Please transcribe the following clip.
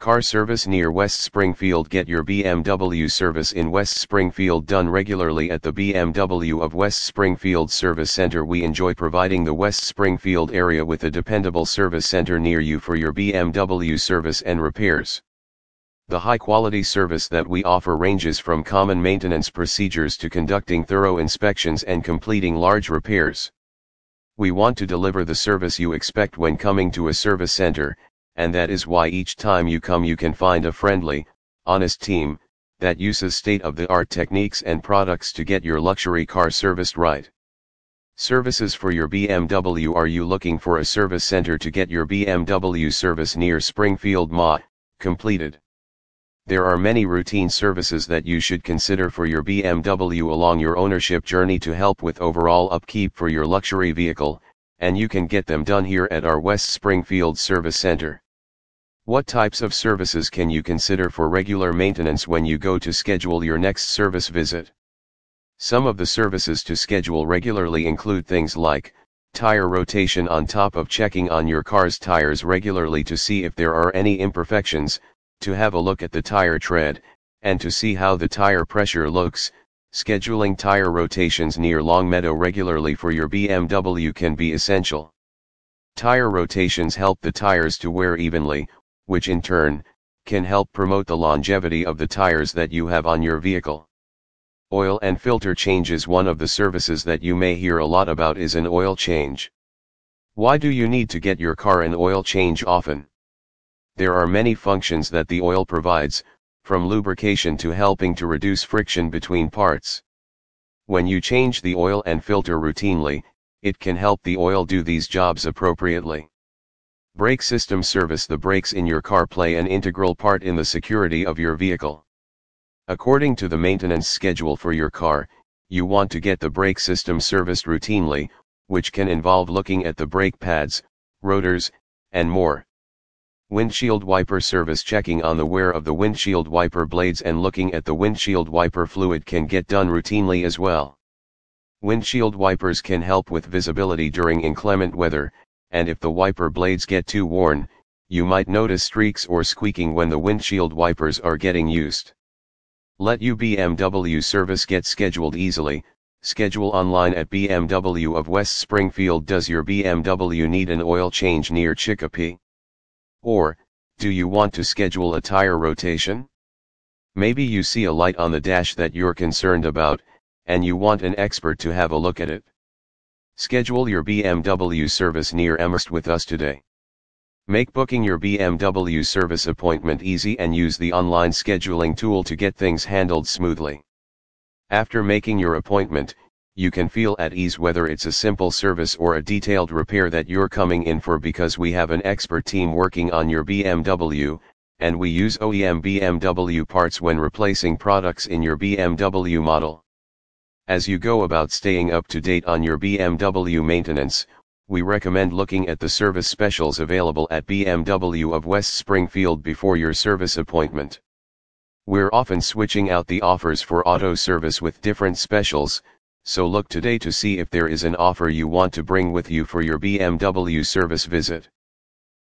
Car service near West Springfield Get your BMW service in West Springfield done regularly at the BMW of West Springfield Service Center. We enjoy providing the West Springfield area with a dependable service center near you for your BMW service and repairs. The high quality service that we offer ranges from common maintenance procedures to conducting thorough inspections and completing large repairs. We want to deliver the service you expect when coming to a service center and that is why each time you come you can find a friendly, honest team, that uses state-of-the-art techniques and products to get your luxury car serviced right. Services for your BMW Are you looking for a service center to get your BMW service near Springfield MA, completed? There are many routine services that you should consider for your BMW along your ownership journey to help with overall upkeep for your luxury vehicle, and you can get them done here at our West Springfield Service Center. What types of services can you consider for regular maintenance when you go to schedule your next service visit? Some of the services to schedule regularly include things like, tire rotation on top of checking on your car's tires regularly to see if there are any imperfections, to have a look at the tire tread, and to see how the tire pressure looks, scheduling tire rotations near Longmeadow regularly for your BMW can be essential. Tire rotations help the tires to wear evenly, which in turn, can help promote the longevity of the tires that you have on your vehicle. Oil and filter change is one of the services that you may hear a lot about is an oil change. Why do you need to get your car an oil change often? There are many functions that the oil provides, from lubrication to helping to reduce friction between parts. When you change the oil and filter routinely, it can help the oil do these jobs appropriately. Brake system service The brakes in your car play an integral part in the security of your vehicle. According to the maintenance schedule for your car, you want to get the brake system serviced routinely, which can involve looking at the brake pads, rotors, and more. Windshield wiper service checking on the wear of the windshield wiper blades and looking at the windshield wiper fluid can get done routinely as well. Windshield wipers can help with visibility during inclement weather, and if the wiper blades get too worn, you might notice streaks or squeaking when the windshield wipers are getting used. Let your BMW service get scheduled easily, schedule online at BMW of West Springfield Does your BMW need an oil change near Chicopee? Or, do you want to schedule a tire rotation? Maybe you see a light on the dash that you're concerned about, and you want an expert to have a look at it. Schedule your BMW service near Amherst with us today. Make booking your BMW service appointment easy and use the online scheduling tool to get things handled smoothly. After making your appointment, you can feel at ease whether it's a simple service or a detailed repair that you're coming in for because we have an expert team working on your BMW, and we use OEM BMW parts when replacing products in your BMW model. As you go about staying up to date on your BMW maintenance, we recommend looking at the service specials available at BMW of West Springfield before your service appointment. We're often switching out the offers for auto service with different specials, so look today to see if there is an offer you want to bring with you for your BMW service visit.